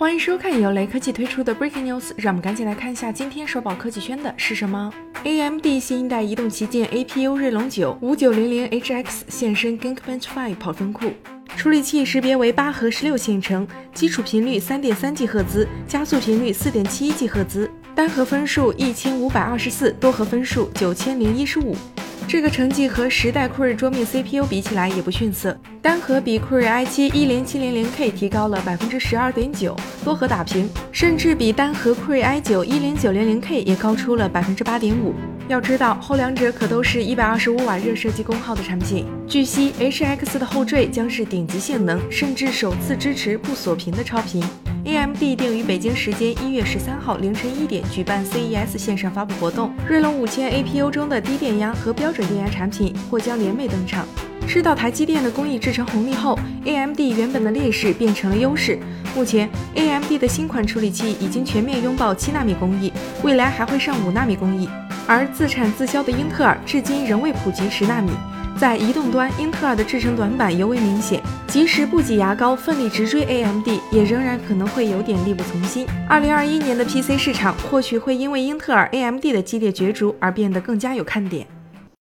欢迎收看由雷科技推出的 Breaking News，让我们赶紧来看一下今天首保科技圈的是什么。AMD 新一代移动旗舰 APU 锐龙九五九零零 HX 现身 Geekbench Five 跑分库，处理器识别为八核十六线程，基础频率三点三 G 赫兹，加速频率四点七一 G 赫兹，单核分数一千五百二十四，多核分数九千零一十五。这个成绩和十代酷睿桌面 CPU 比起来也不逊色，单核比酷睿 i7 一零七零零 K 提高了百分之十二点九，多核打平，甚至比单核酷睿 i9 一零九零零 K 也高出了百分之八点五。要知道，后两者可都是一百二十五瓦热设计功耗的产品。据悉，HX 的后缀将是顶级性能，甚至首次支持不锁屏的超频。AMD 定于北京时间一月十三号凌晨一点举办 CES 线上发布活动，锐龙五千 APU 中的低电压和标准电压产品或将联袂登场。吃到台积电的工艺制成红利后，AMD 原本的劣势变成了优势。目前，AMD 的新款处理器已经全面拥抱七纳米工艺，未来还会上五纳米工艺。而自产自销的英特尔至今仍未普及十纳米。在移动端，英特尔的制程短板尤为明显，即使不挤牙膏，奋力直追 AMD，也仍然可能会有点力不从心。二零二一年的 PC 市场或许会因为英特尔、AMD 的激烈角逐而变得更加有看点。